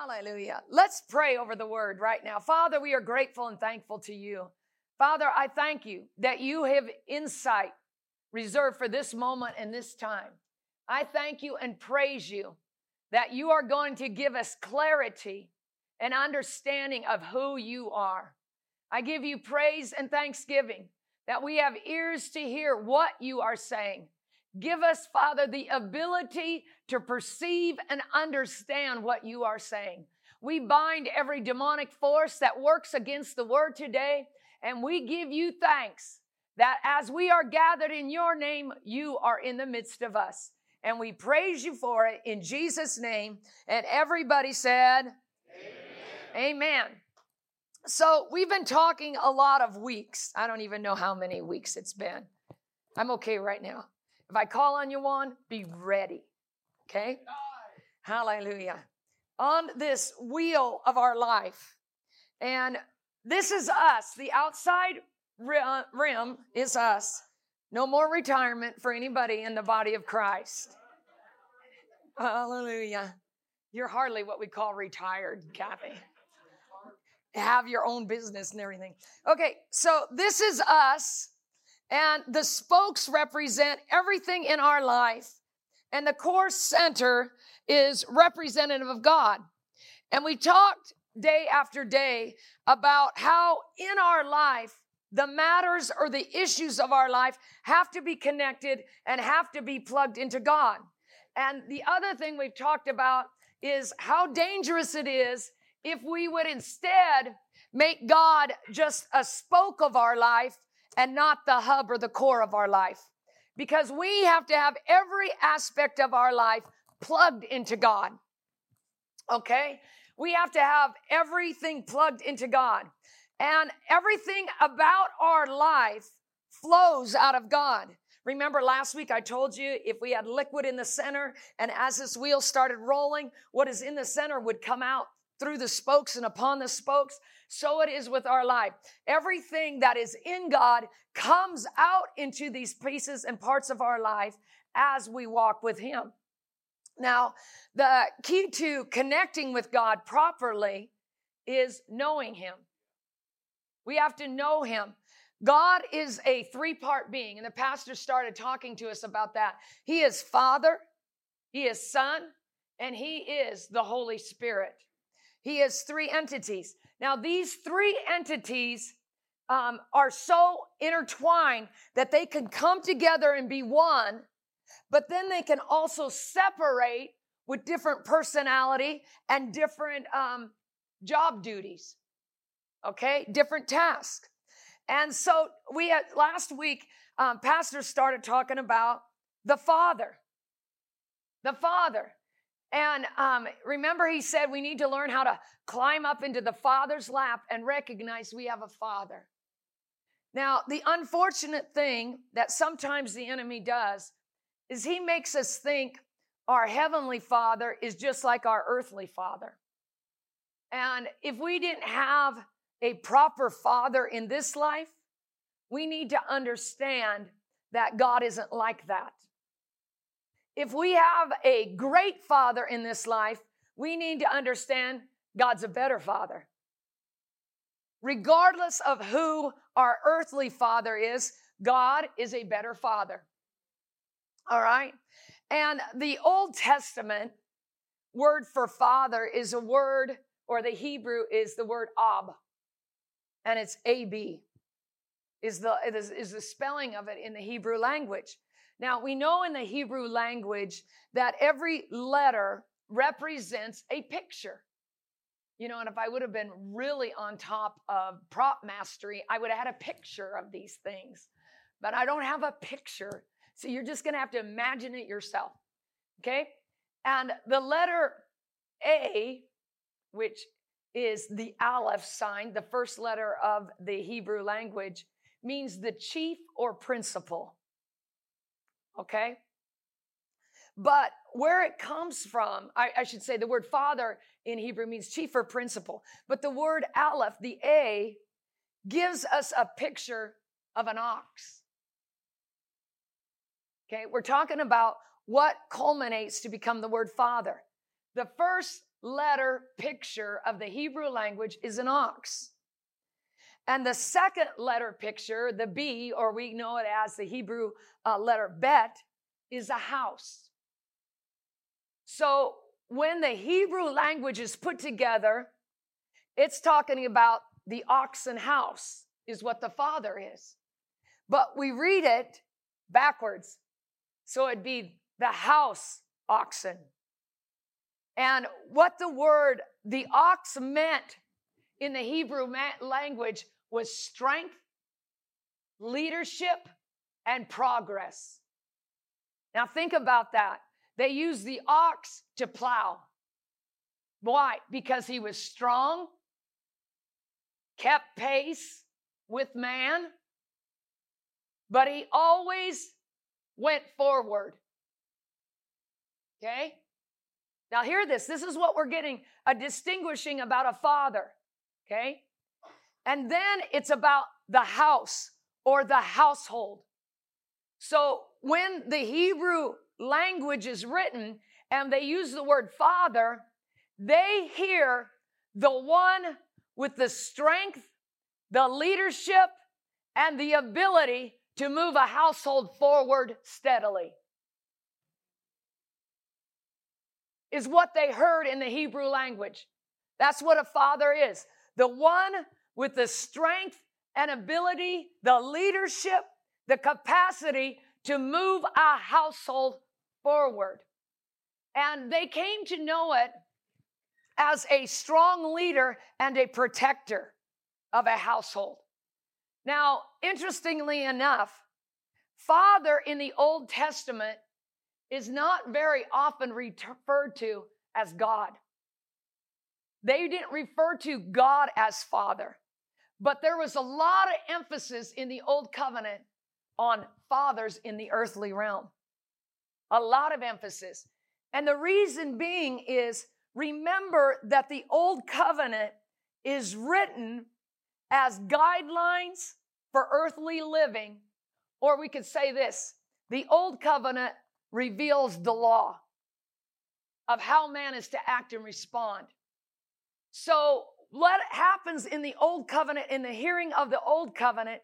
Hallelujah. Let's pray over the word right now. Father, we are grateful and thankful to you. Father, I thank you that you have insight reserved for this moment and this time. I thank you and praise you that you are going to give us clarity and understanding of who you are. I give you praise and thanksgiving that we have ears to hear what you are saying. Give us, Father, the ability to perceive and understand what you are saying. We bind every demonic force that works against the word today, and we give you thanks that as we are gathered in your name, you are in the midst of us. And we praise you for it in Jesus' name. And everybody said, Amen. Amen. So we've been talking a lot of weeks. I don't even know how many weeks it's been. I'm okay right now. If I call on you one, be ready. Okay? Hallelujah. On this wheel of our life. And this is us. The outside uh, rim is us. No more retirement for anybody in the body of Christ. Hallelujah. You're hardly what we call retired, Kathy. Have your own business and everything. Okay, so this is us and the spokes represent everything in our life. And the core center is representative of God. And we talked day after day about how in our life, the matters or the issues of our life have to be connected and have to be plugged into God. And the other thing we've talked about is how dangerous it is if we would instead make God just a spoke of our life and not the hub or the core of our life. Because we have to have every aspect of our life plugged into God. Okay? We have to have everything plugged into God. And everything about our life flows out of God. Remember last week I told you if we had liquid in the center and as this wheel started rolling, what is in the center would come out through the spokes and upon the spokes. So it is with our life. Everything that is in God comes out into these pieces and parts of our life as we walk with Him. Now, the key to connecting with God properly is knowing Him. We have to know Him. God is a three part being, and the pastor started talking to us about that. He is Father, He is Son, and He is the Holy Spirit. He has three entities. Now, these three entities um, are so intertwined that they can come together and be one, but then they can also separate with different personality and different um, job duties. Okay, different tasks. And so we had last week, um, Pastor started talking about the Father. The Father. And um, remember, he said we need to learn how to climb up into the Father's lap and recognize we have a Father. Now, the unfortunate thing that sometimes the enemy does is he makes us think our heavenly Father is just like our earthly Father. And if we didn't have a proper Father in this life, we need to understand that God isn't like that. If we have a great father in this life, we need to understand God's a better father. Regardless of who our earthly father is, God is a better father. All right? And the Old Testament word for father is a word, or the Hebrew is the word ab, and it's AB, is the, is the spelling of it in the Hebrew language. Now, we know in the Hebrew language that every letter represents a picture. You know, and if I would have been really on top of prop mastery, I would have had a picture of these things. But I don't have a picture. So you're just going to have to imagine it yourself. Okay? And the letter A, which is the Aleph sign, the first letter of the Hebrew language, means the chief or principal okay? But where it comes from, I, I, should say the word father in Hebrew means chief or principal. But the word aleph, the A, gives us a picture of an ox. Okay, we're talking about what culminates to become the word father. The first letter picture of the Hebrew language is an ox. And the second letter picture, the B, or we know it as the Hebrew uh, letter bet, is a house. So when the Hebrew language is put together, it's talking about the oxen house, is what the Father is. But we read it backwards. So it'd be the house oxen. And what the word, the ox meant in the Hebrew language was strength, leadership, and progress. Now think about that. They used the ox to plow. Why? Because he was strong, kept pace with man, but he always went forward. Okay? Now, hear this. This is what we're getting a distinguishing about a father. Okay? And then it's about the house or the household. So when the Hebrew language is written and they use the word father, they hear the one with the strength, the leadership, and the ability to move a household forward steadily. Is what they heard in the Hebrew language. That's what a father is. The one with the strength and ability, the leadership, the capacity to move a household forward. And they came to know it as a strong leader and a protector of a household. Now, interestingly enough, Father in the Old Testament is not very often referred to as God. They didn't refer to God as Father, but there was a lot of emphasis in the Old Covenant on fathers in the earthly realm. A lot of emphasis. And the reason being is remember that the Old Covenant is written as guidelines for earthly living, or we could say this the Old Covenant reveals the law of how man is to act and respond. So, what happens in the Old Covenant, in the hearing of the Old Covenant,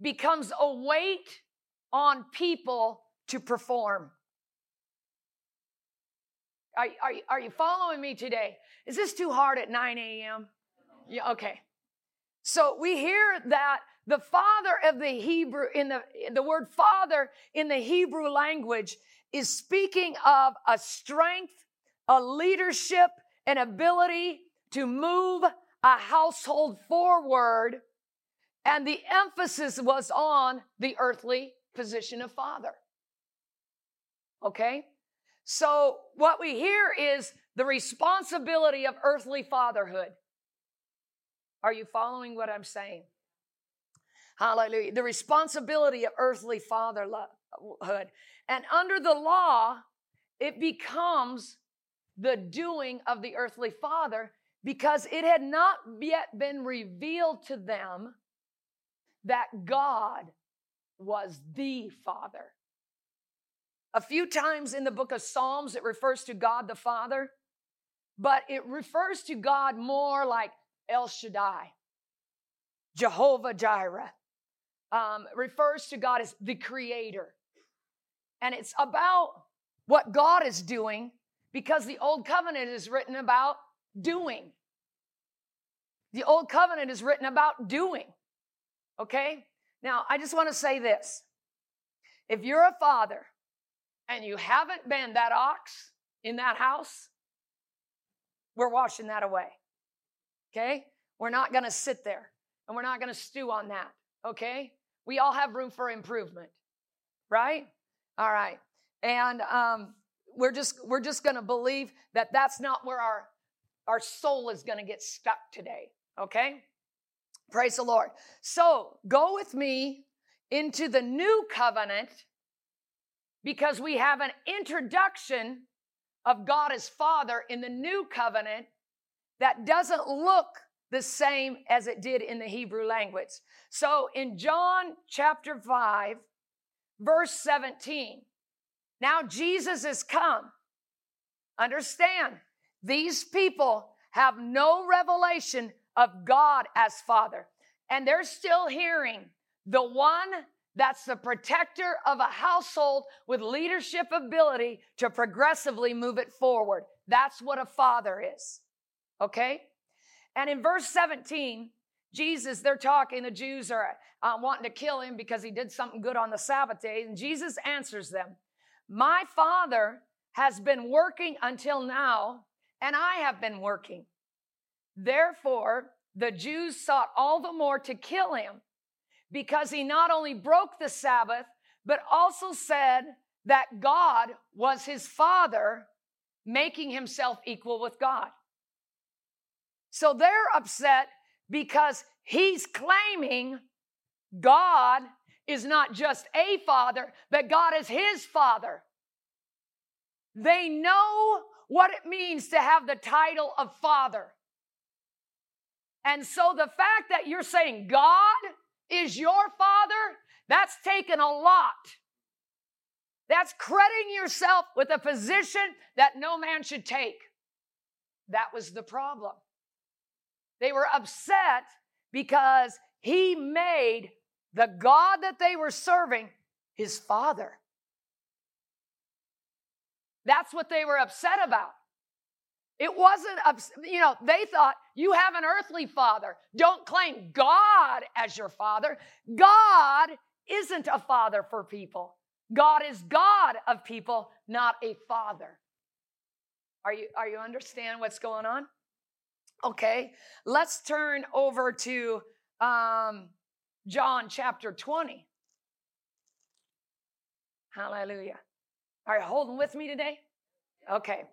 becomes a weight on people to perform. Are, are, are you following me today? Is this too hard at 9 a.m.? Yeah, okay. So we hear that the father of the Hebrew, in the, the word father in the Hebrew language is speaking of a strength, a leadership, an ability to move a household forward. And the emphasis was on the earthly position of father. Okay? So, what we hear is the responsibility of earthly fatherhood. Are you following what I'm saying? Hallelujah. The responsibility of earthly fatherhood. And under the law, it becomes the doing of the earthly father because it had not yet been revealed to them that God was the Father. A few times in the book of Psalms, it refers to God the Father, but it refers to God more like El Shaddai, Jehovah Jireh, um, refers to God as the Creator. And it's about what God is doing because the Old Covenant is written about doing. The Old Covenant is written about doing. Okay? Now, I just want to say this. If you're a father and you haven't been that ox in that house, we're washing that away. Okay? We're not going to sit there and we're not going to stew on that. Okay? We all have room for improvement. Right? All right. And um, we're just we're just going to believe that that's not where our our soul is going to get stuck today. Okay? Praise the Lord. So go with me into the new covenant because we have an introduction of God as Father in the new covenant that doesn't look the same as it did in the Hebrew language. So in John chapter 5, verse 17, now Jesus has come. Understand, these people have no revelation of God as Father. And they're still hearing the one that's the protector of a household with leadership ability to progressively move it forward. That's what a father is. Okay? And in verse 17, Jesus, they're talking, the Jews are uh, wanting to kill him because he did something good on the Sabbath day. And Jesus answers them My Father has been working until now, and I have been working. Therefore, the Jews sought all the more to kill him because he not only broke the Sabbath, but also said that God was his father, making himself equal with God. So they're upset because he's claiming God is not just a father, but God is his father. They know what it means to have the title of father. And so the fact that you're saying God is your father, that's taken a lot. That's crediting yourself with a position that no man should take. That was the problem. They were upset because he made the God that they were serving his father. That's what they were upset about. It wasn't, you know, they thought you have an earthly father. Don't claim God as your father. God isn't a father for people. God is God of people, not a father. Are you, are you understand what's going on? Okay, let's turn over to um, John chapter 20. Hallelujah. Are you holding with me today? Okay.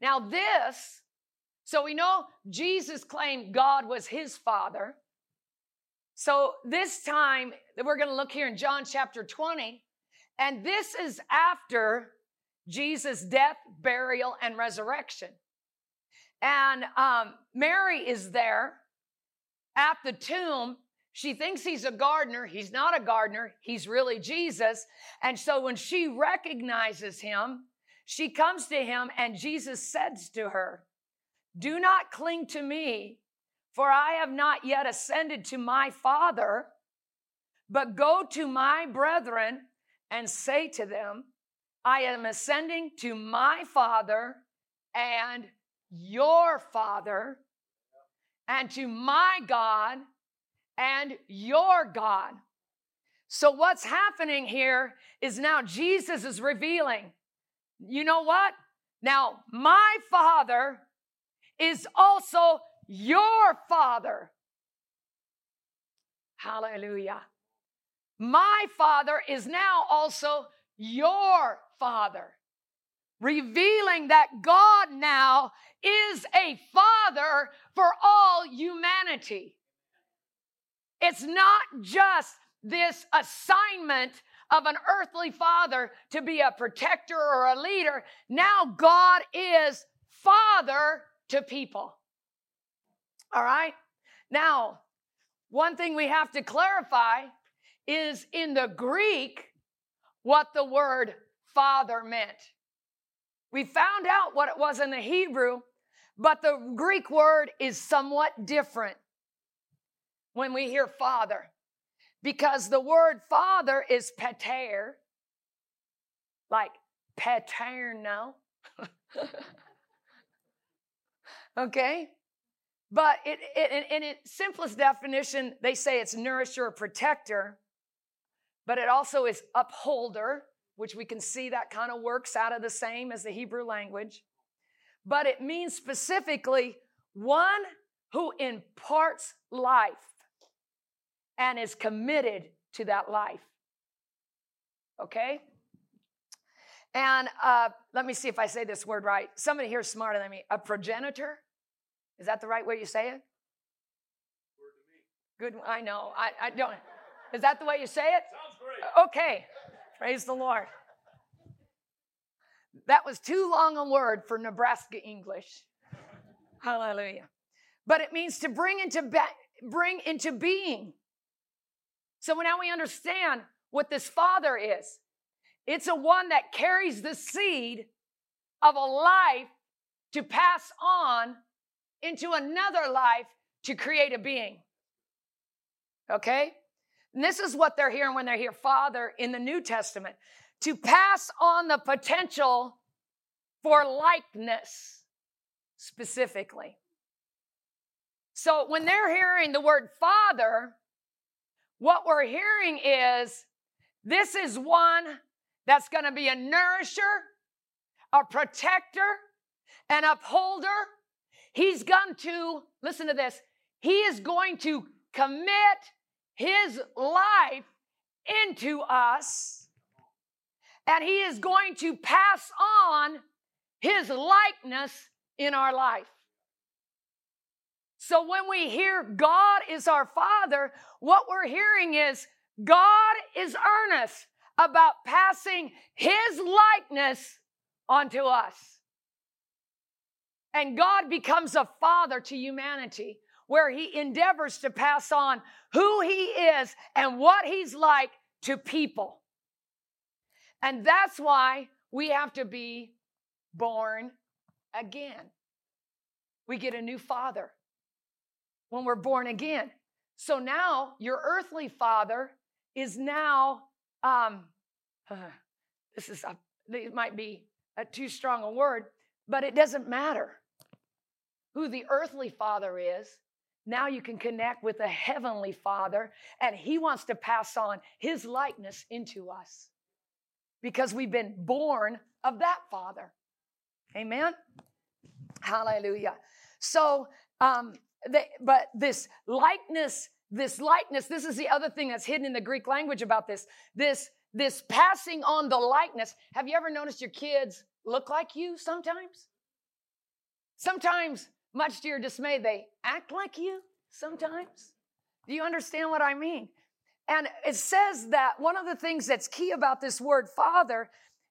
Now, this, so we know Jesus claimed God was his father. So this time, that we're going to look here in John chapter 20, and this is after Jesus' death, burial, and resurrection. And um, Mary is there at the tomb. She thinks he's a gardener. He's not a gardener, he's really Jesus. And so when she recognizes him, she comes to him, and Jesus says to her, Do not cling to me, for I have not yet ascended to my Father, but go to my brethren and say to them, I am ascending to my Father and your Father, and to my God and your God. So, what's happening here is now Jesus is revealing you know what? Now, my father is also your father. Hallelujah. My father is now also your father, revealing that God now is a father for all humanity. It's not just this assignment of an earthly father to be a protector or a leader. Now God is father to people. All right? Now, one thing we have to clarify is in the Greek what the word father meant. We found out what it was in the Hebrew, but the Greek word is somewhat different when we hear father because the word father is pater, like paterno. okay? But it, it, in its simplest definition, they say it's nourisher or protector, but it also is upholder, which we can see that kind of works out of the same as the Hebrew language. But it means specifically one who imparts life and is committed to that life. Okay? And uh, let me see if I say this word right. Somebody here smarter than me. A progenitor? Is that the right way you say it? Good. I know. I, I don't. Is that the way you say it? Sounds great. Okay. Praise the Lord. That was too long a word for Nebraska English. Hallelujah. But it means to bring into be- bring into being. So now we understand what this father is. It's a one that carries the seed of a life to pass on into another life to create a being. Okay? And this is what they're hearing when they hear Father in the New Testament to pass on the potential for likeness specifically. So when they're hearing the word Father, what we're hearing is this is one that's going to be a nourisher, a protector, an upholder. He's going to, listen to this, he is going to commit his life into us, and he is going to pass on his likeness in our life. So when we hear God is our Father, what we're hearing is God is earnest about passing his likeness onto us. And God becomes a father to humanity where he endeavors to pass on who he is and what he's like to people. And that's why we have to be born again. We get a new father when we're born again. So now your earthly father is now, um, uh, this is, a, it might be a too strong a word, but it doesn't matter who the earthly father is. Now you can connect with the heavenly father, and he wants to pass on his likeness into us because we've been born of that father. Amen. Hallelujah. So, um, they, but this likeness, this likeness, this is the other thing that's hidden in the Greek language about this. This, this passing on the likeness. Have you ever noticed your kids look like you sometimes? Sometimes, much to your dismay, they act like you sometimes. Do you understand what I mean? And it says that one of the things that's key about this word father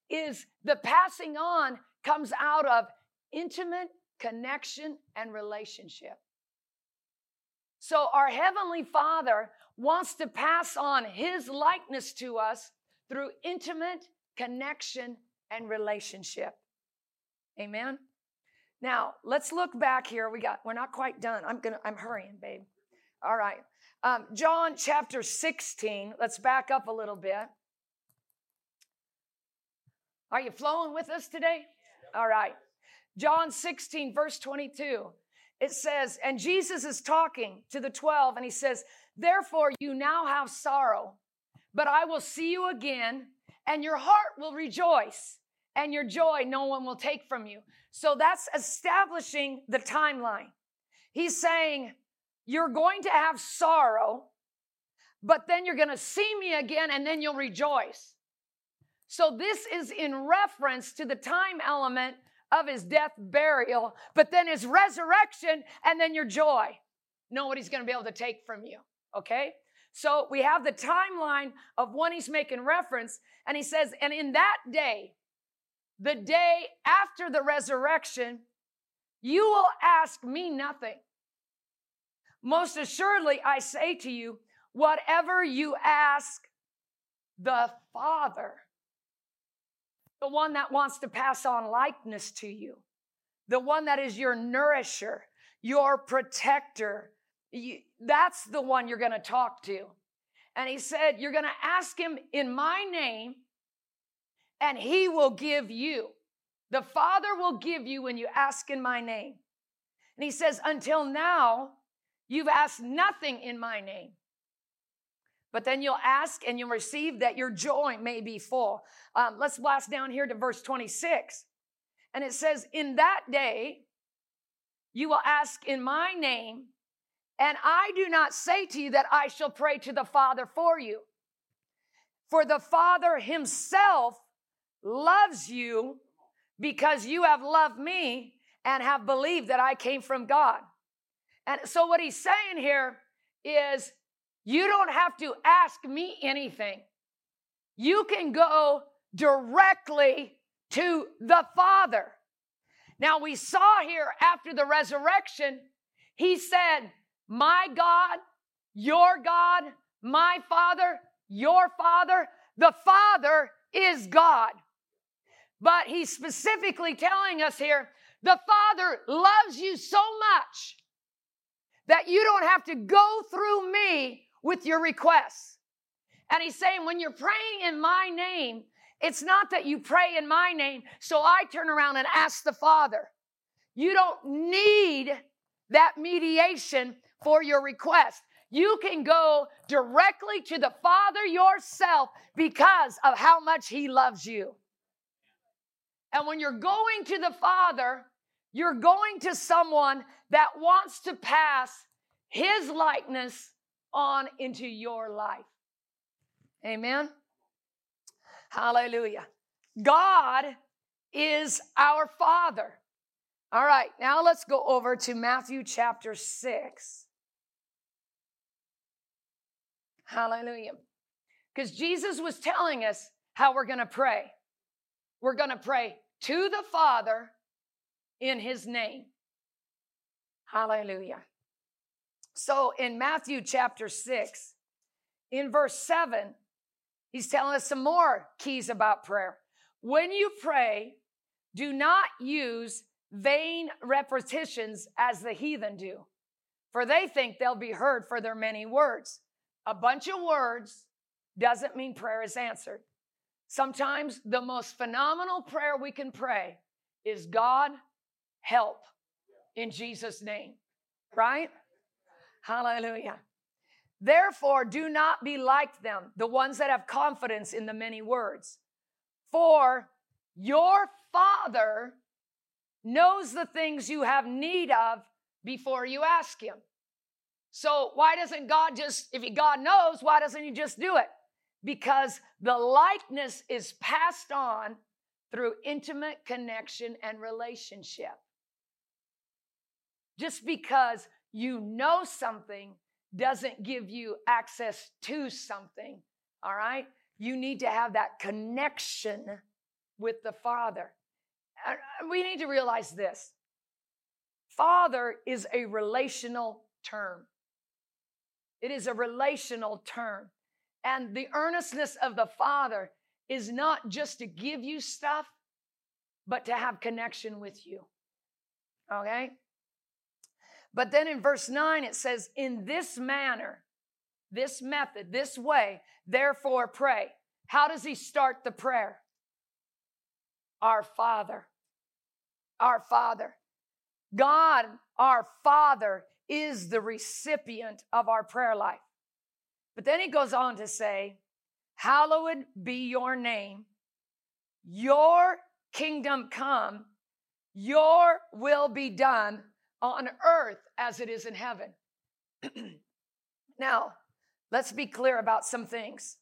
is the passing on comes out of intimate connection and relationship. So, our Heavenly Father wants to pass on His likeness to us through intimate connection and relationship. Amen. Now, let's look back here. We got, we're not quite done. I'm gonna, I'm hurrying, babe. All right. Um, John chapter 16. Let's back up a little bit. Are you flowing with us today? All right. John 16, verse 22 it says, and Jesus is talking to the 12, and he says, Therefore, you now have sorrow, but I will see you again, and your heart will rejoice, and your joy no one will take from you. So that's establishing the timeline. He's saying, You're going to have sorrow, but then you're going to see me again, and then you'll rejoice. So this is in reference to the time element of his death, burial, but then his resurrection, and then your joy. Nobody's going to be able to take from you. Okay? So we have the timeline of when he's making reference, and he says, and in that day, the day after the resurrection, you will ask me nothing. Most assuredly, I say to you, whatever you ask the Father the one that wants to pass on likeness to you, the one that is your nourisher, your protector. You, that's the one you're going to talk to. And he said, You're going to ask him in my name, and he will give you. The Father will give you when you ask in my name. And he says, Until now, you've asked nothing in my name. But then you'll ask and you'll receive that your joy may be full. Um, let's blast down here to verse 26. And it says, In that day, you will ask in my name, and I do not say to you that I shall pray to the Father for you. For the Father himself loves you because you have loved me and have believed that I came from God. And so, what he's saying here is you don't have to ask me anything. You can go directly to the Father. Now, we saw here after the resurrection, he said, My God, your God, my Father, your Father. The Father is God. But he's specifically telling us here The Father loves you so much that you don't have to go through me with your requests. And he's saying, when you're praying in my name, it's not that you pray in my name, so I turn around and ask the Father. You don't need that mediation for your request. You can go directly to the Father yourself because of how much He loves you. And when you're going to the Father, you're going to someone that wants to pass His likeness on into your life. Amen. Hallelujah. God is our Father. All right, now let's go over to Matthew chapter 6. Hallelujah. Because Jesus was telling us how we're going to pray. We're going to pray to the Father in His name. Hallelujah. So in Matthew chapter 6, in verse 7, he's telling us some more keys about prayer. When you pray, do not use vain repetitions as the heathen do, for they think they'll be heard for their many words. A bunch of words doesn't mean prayer is answered. Sometimes the most phenomenal prayer we can pray is God, help in Jesus' name, right? Hallelujah. Therefore, do not be like them, the ones that have confidence in the many words. For your Father knows the things you have need of before you ask Him. So, why doesn't God just, if God knows, why doesn't He just do it? because the likeness is passed on through intimate connection and relationship. Just because you know something doesn't give you access to something, all right? You need to have that connection with the Father. We need to realize this Father is a relational term. It is a relational term. And the earnestness of the Father is not just to give you stuff, but to have connection with you. Okay? But then in verse 9, it says, In this manner, this method, this way, therefore pray. How does he start the prayer? Our Father. Our Father. God, our Father, is the recipient of our prayer life. But then he goes on to say, Hallowed be your name, your kingdom come, your will be done on earth as it is in heaven. now, let's be clear about some things.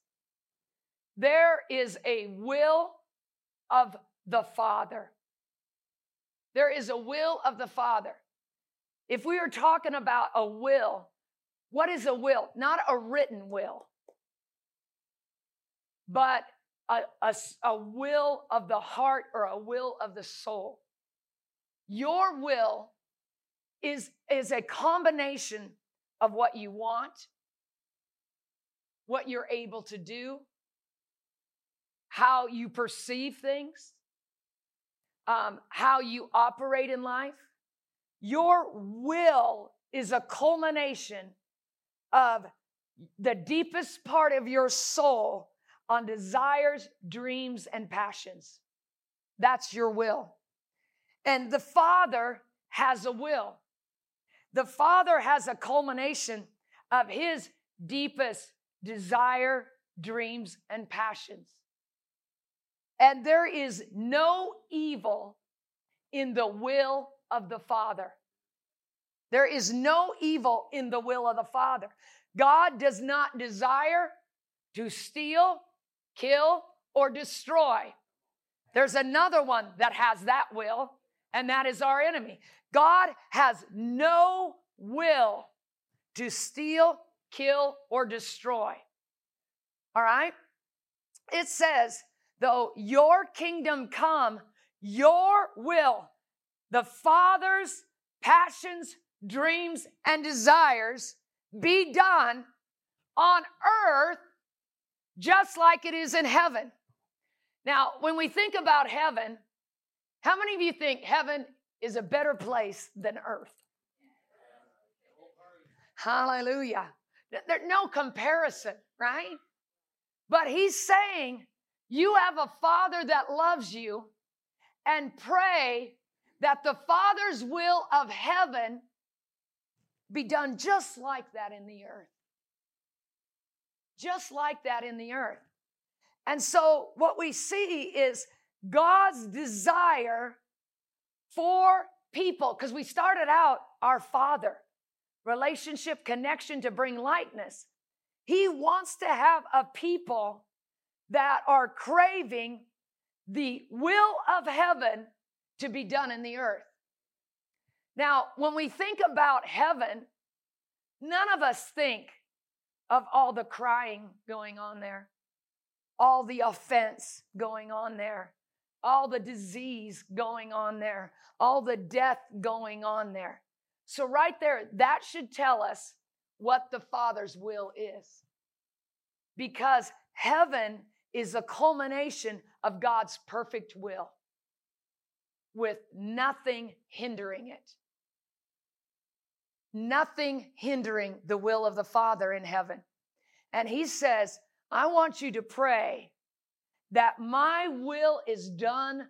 There is a will of the Father. There is a will of the Father. If we are talking about a will, what is a will? Not a written will, but a, a, a, will of the heart or a will of the soul. Your will is, is a combination of what you want, what you're able to do, how you perceive things, um, how you operate in life. Your will is a culmination of the deepest part of your soul on desires, dreams, and passions. That's your will. And the Father has a will. The Father has a culmination of his deepest desire, dreams, and passions. And there is no evil in the will of the Father. There is no evil in the will of the Father. God does not desire to steal, kill, or destroy. There's another one that has that will, and that is our enemy. God has no will to steal, kill, or destroy. All right? It says, though your kingdom come, your will, the Father's passions, dreams, and desires be done on earth just like it is in heaven. Now, when we think about heaven, how many of you think heaven is a better place than earth. Hallelujah. There's no comparison, right? But he's saying, you have a father that loves you, and pray that the Father's will of heaven be done just like that in the earth. Just like that in the earth. And so, what we see is God's desire for people, because we started out our Father, relationship, connection to bring likeness. He wants to have a people that are craving the will of heaven to be done in the earth. Now, when we think about heaven, none of us think of all the crying going on there, all the offense going on there, all the disease going on there, all the death going on there. So, right there, that should tell us what the Father's will is. Because heaven is a culmination of God's perfect will with nothing hindering it. Nothing hindering the will of the Father in heaven. And He says, I want you to pray that my will is done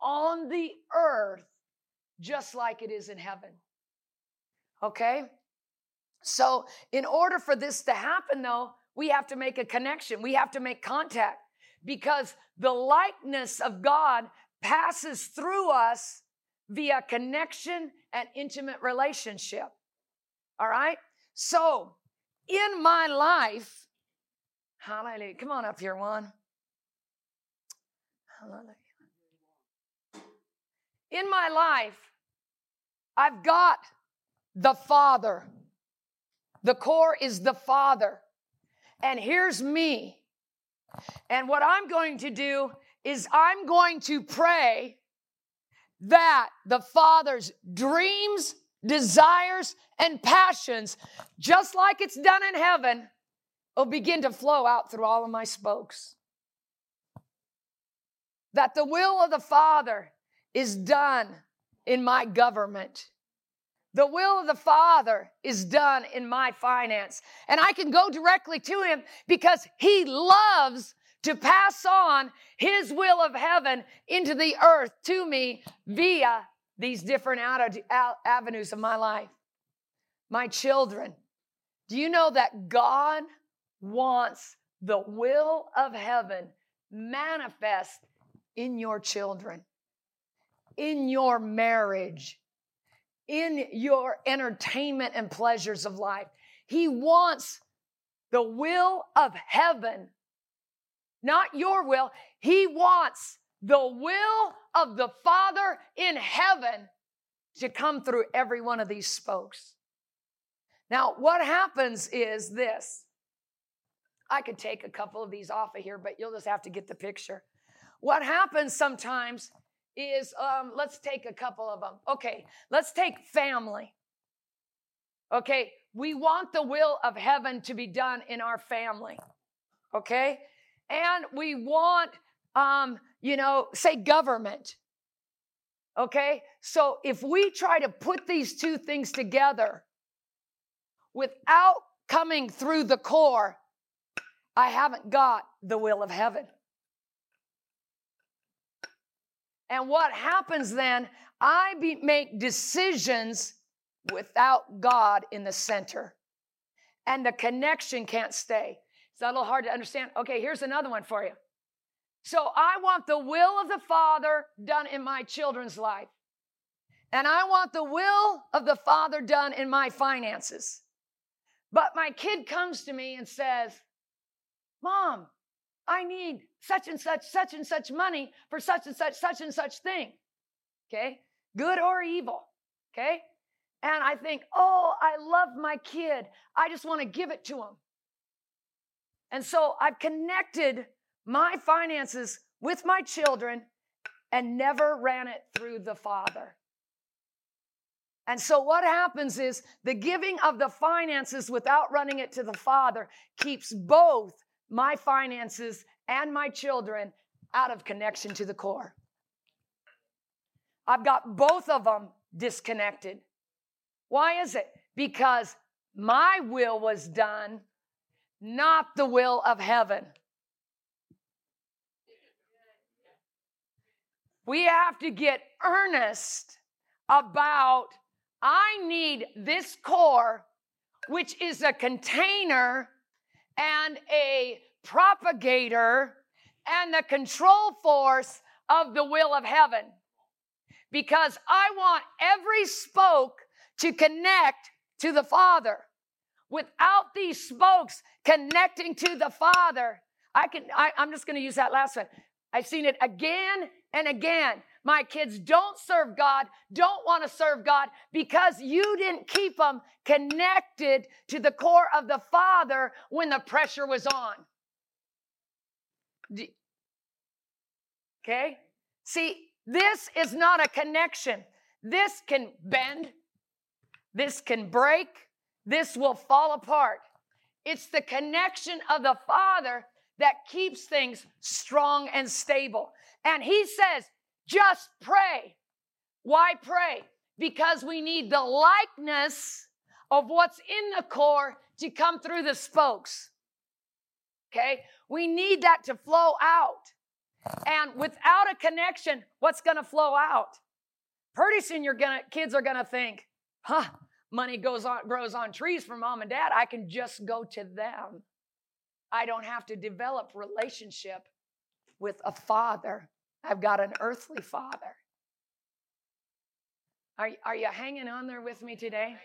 on the earth just like it is in heaven. Okay? So, in order for this to happen, though, we have to make a connection. We have to make contact because the likeness of God passes through us via connection and intimate relationship. All right? So, in my life, hallelujah. Come on up here, one. Hallelujah. In my life, I've got the Father. The core is the Father. And here's me. And what I'm going to do is I'm going to pray that the Father's dreams, desires, and passions, just like it's done in heaven, will begin to flow out through all of my spokes. That the will of the Father is done in my government. The will of the Father is done in my finance. And I can go directly to Him because He loves to pass on His will of heaven into the earth to me via these different avenues of my life. My children, do you know that God wants the will of heaven manifest in your children, in your marriage, in your entertainment and pleasures of life? He wants the will of heaven not your will. He wants the will of the Father in heaven to come through every one of these spokes. Now, what happens is this. I could take a couple of these off of here, but you'll just have to get the picture. What happens sometimes is um, let's take a couple of them. Okay, let's take family. Okay, we want the will of heaven to be done in our family. Okay, and we want, um, you know, say government. Okay? So if we try to put these two things together without coming through the core, I haven't got the will of heaven. And what happens then? I be, make decisions without God in the center. And the connection can't stay. That a little hard to understand? Okay, here's another one for you. So I want the will of the Father done in my children's life. And I want the will of the Father done in my finances. But my kid comes to me and says, Mom, I need such and such, such and such money for such and such, such and such thing. Okay? Good or evil. Okay? And I think, oh, I love my kid. I just want to give it to him. And so I've connected my finances with my children and never ran it through the Father. And so what happens is the giving of the finances without running it to the Father keeps both my finances and my children out of connection to the core. I've got both of them disconnected. Why is it? Because my will was done, not the will of heaven. We have to get earnest about I need this core, which is a container and a propagator and the control force of the will of heaven. Because I want every spoke to connect to the Father. Without these spokes connecting to the Father, I can I, am just going to use that last one. I've seen it again and again. My kids don't serve God, don't want to serve God because you didn't keep them connected to the core of the Father when the pressure was on. Okay? See, this is not a connection. This can bend, this can break, this will fall apart. It's the connection of the Father that keeps things strong and stable. And He says, just pray. Why pray? Because we need the likeness of what's in the core to come through the spokes. Okay? We need that to flow out. And without a connection, what's going to flow out? Pretty soon your kids are going to think, huh, money goes on, grows on trees for mom and dad. I can just go to them. I don't have to develop relationship with a father. I've got an earthly father. Are, are you hanging on there with me today?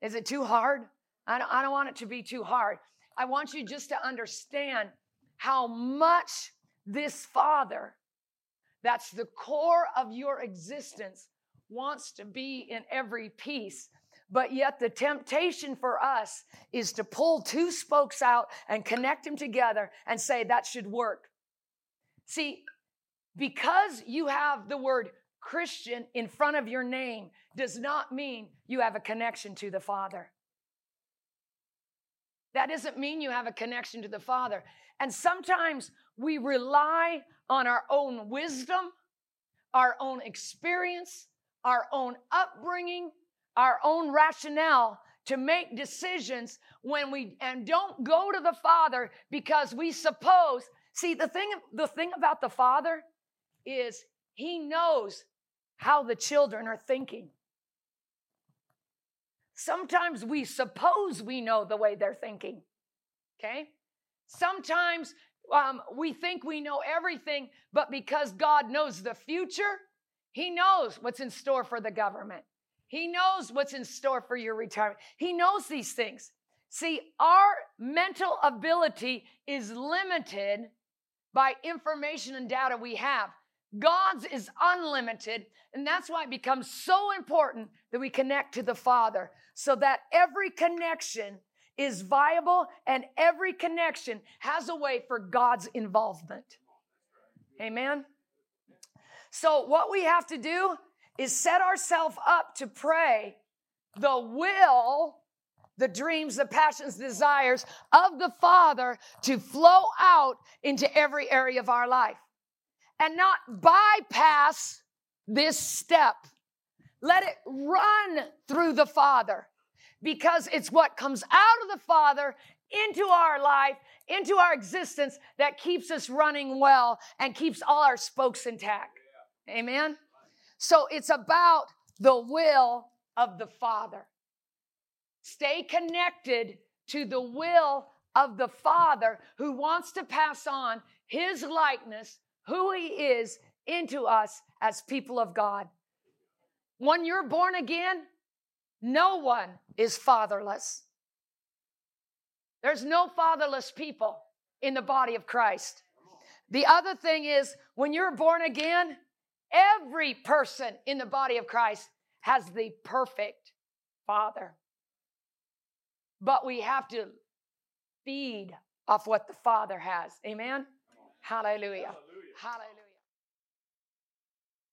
Is it too hard? I don't, I don't want it to be too hard. I want you just to understand how much this Father, that's the core of your existence, wants to be in every piece. But yet, the temptation for us is to pull two spokes out and connect them together and say that should work. See, because you have the word Christian in front of your name does not mean you have a connection to the Father. That doesn't mean you have a connection to the Father. And sometimes we rely on our own wisdom, our own experience, our own upbringing, our own rationale to make decisions when we and don't go to the father because we suppose see the thing the thing about the father is he knows how the children are thinking. Sometimes we suppose we know the way they're thinking okay sometimes um, we think we know everything, but because God knows the future, He knows what's in store for the government. He knows what's in store for your retirement. He knows these things. See, our mental ability is limited by information and data we have. God's is unlimited, and that's why it becomes so important that we connect to the Father so that every connection is viable and every connection has a way for God's involvement. Amen. So, what we have to do is set ourselves up to pray the will, the dreams, the passions, desires of the Father to flow out into every area of our life and not bypass this step. Let it run through the Father because it's what comes out of the Father into our life, into our existence that keeps us running well and keeps all our spokes intact. Amen? So it's about the will of the Father. Stay connected to the will of the Father who wants to pass on his likeness, who he is, into us as people of God. When you're born again, no one is fatherless. There's no fatherless people in the body of Christ. The other thing is, when you're born again, every person in the body of Christ has the perfect father. But we have to feed off what the father has. Amen? Hallelujah. Hallelujah. Hallelujah.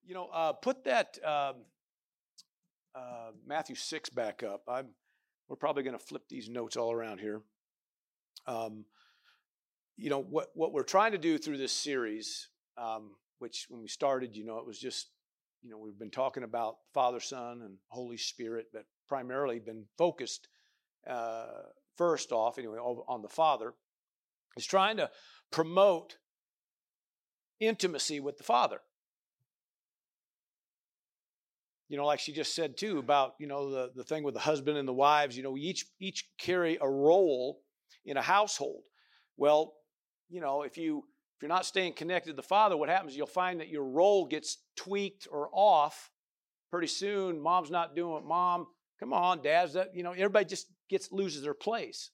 You know, uh, put that um, uh, Matthew 6 back up. I'm, we're probably going to flip these notes all around here. Um, you know, what, what we're trying to do through this series, um, which when we started, you know, it was just you know, we've been talking about Father, Son, and Holy Spirit, but primarily been focused uh, first off, anyway, on the Father, is trying to promote intimacy with the Father. You know, like she just said too about you know the, the thing with the husband and the wives. You know, we each each carry a role in a household. Well, you know, if you if you're not staying connected to the Father, what happens? You'll find that your role gets tweaked or off. Pretty soon, mom's not doing what mom. Come on, dad's that. You know, everybody just gets loses their place.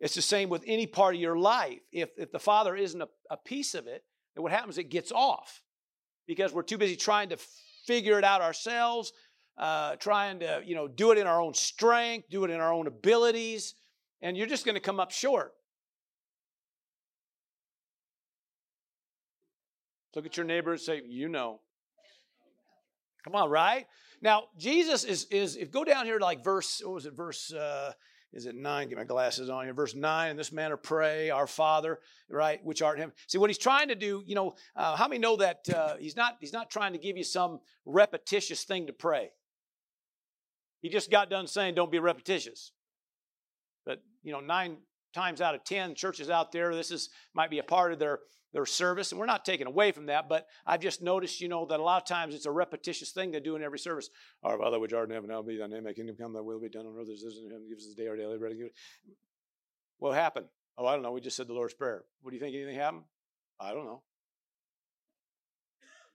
It's the same with any part of your life. If if the Father isn't a, a piece of it, then what happens? It gets off because we're too busy trying to figure it out ourselves, uh, trying to you know do it in our own strength, do it in our own abilities, and you're just going to come up short. Look at your neighbor and say, You know. Come on, right? Now, Jesus is, is if go down here to like verse, what was it, verse, uh, is it nine? Get my glasses on here. Verse nine, in this manner pray, our Father, right, which art in heaven. See, what he's trying to do, you know, uh, how many know that uh, he's not he's not trying to give you some repetitious thing to pray. He just got done saying, don't be repetitious. But, you know, nine times out of ten, churches out there, this is might be a part of their their service. And we're not taking away from that, but I've just noticed, you know, that a lot of times it's a repetitious thing they do in every service. Our Father which art in heaven, hallowed be thy name, thy kingdom come, thy will be done on earth as it is in heaven. Give us this day our daily bread. What happened? Oh, I don't know. We just said the Lord's Prayer. What do you think? Anything happened? I don't know.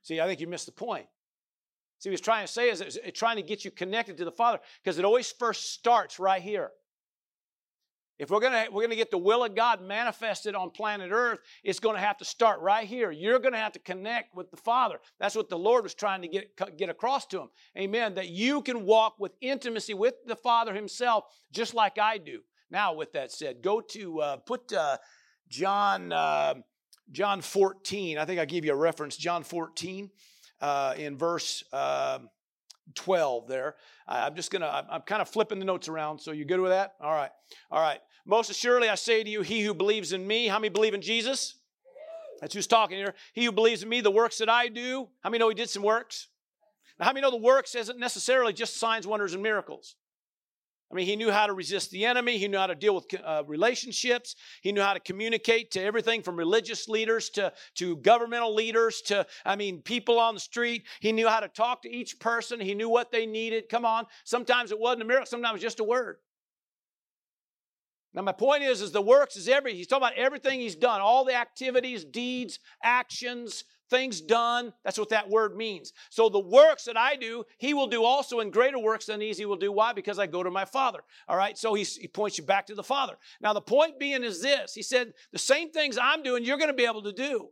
See, I think you missed the point. See, what he's trying to say is it's eh, trying to get you connected to the Father because it always first starts right here. If we're going to we're to get the will of God manifested on planet Earth, it's going to have to start right here. You're going to have to connect with the Father. That's what the Lord was trying to get get across to him. Amen. That you can walk with intimacy with the Father himself just like I do. Now, with that said, go to uh, put uh, John uh, John 14. I think I gave you a reference. John 14 uh, in verse. Um, 12 there. I'm just going to, I'm kind of flipping the notes around. So you good with that? All right. All right. Most assuredly, I say to you, he who believes in me, how many believe in Jesus? That's who's talking here. He who believes in me, the works that I do. How many know he did some works? Now, how many know the works isn't necessarily just signs, wonders, and miracles? I mean, he knew how to resist the enemy. He knew how to deal with uh, relationships. He knew how to communicate to everything from religious leaders to, to governmental leaders to, I mean, people on the street. He knew how to talk to each person. He knew what they needed. Come on. Sometimes it wasn't a miracle, sometimes just a word. Now, my point is, is the works is every, he's talking about everything he's done, all the activities, deeds, actions, things done. That's what that word means. So the works that I do, he will do also in greater works than these he will do. Why? Because I go to my Father. All right. So he, he points you back to the Father. Now the point being is this. He said, the same things I'm doing, you're going to be able to do.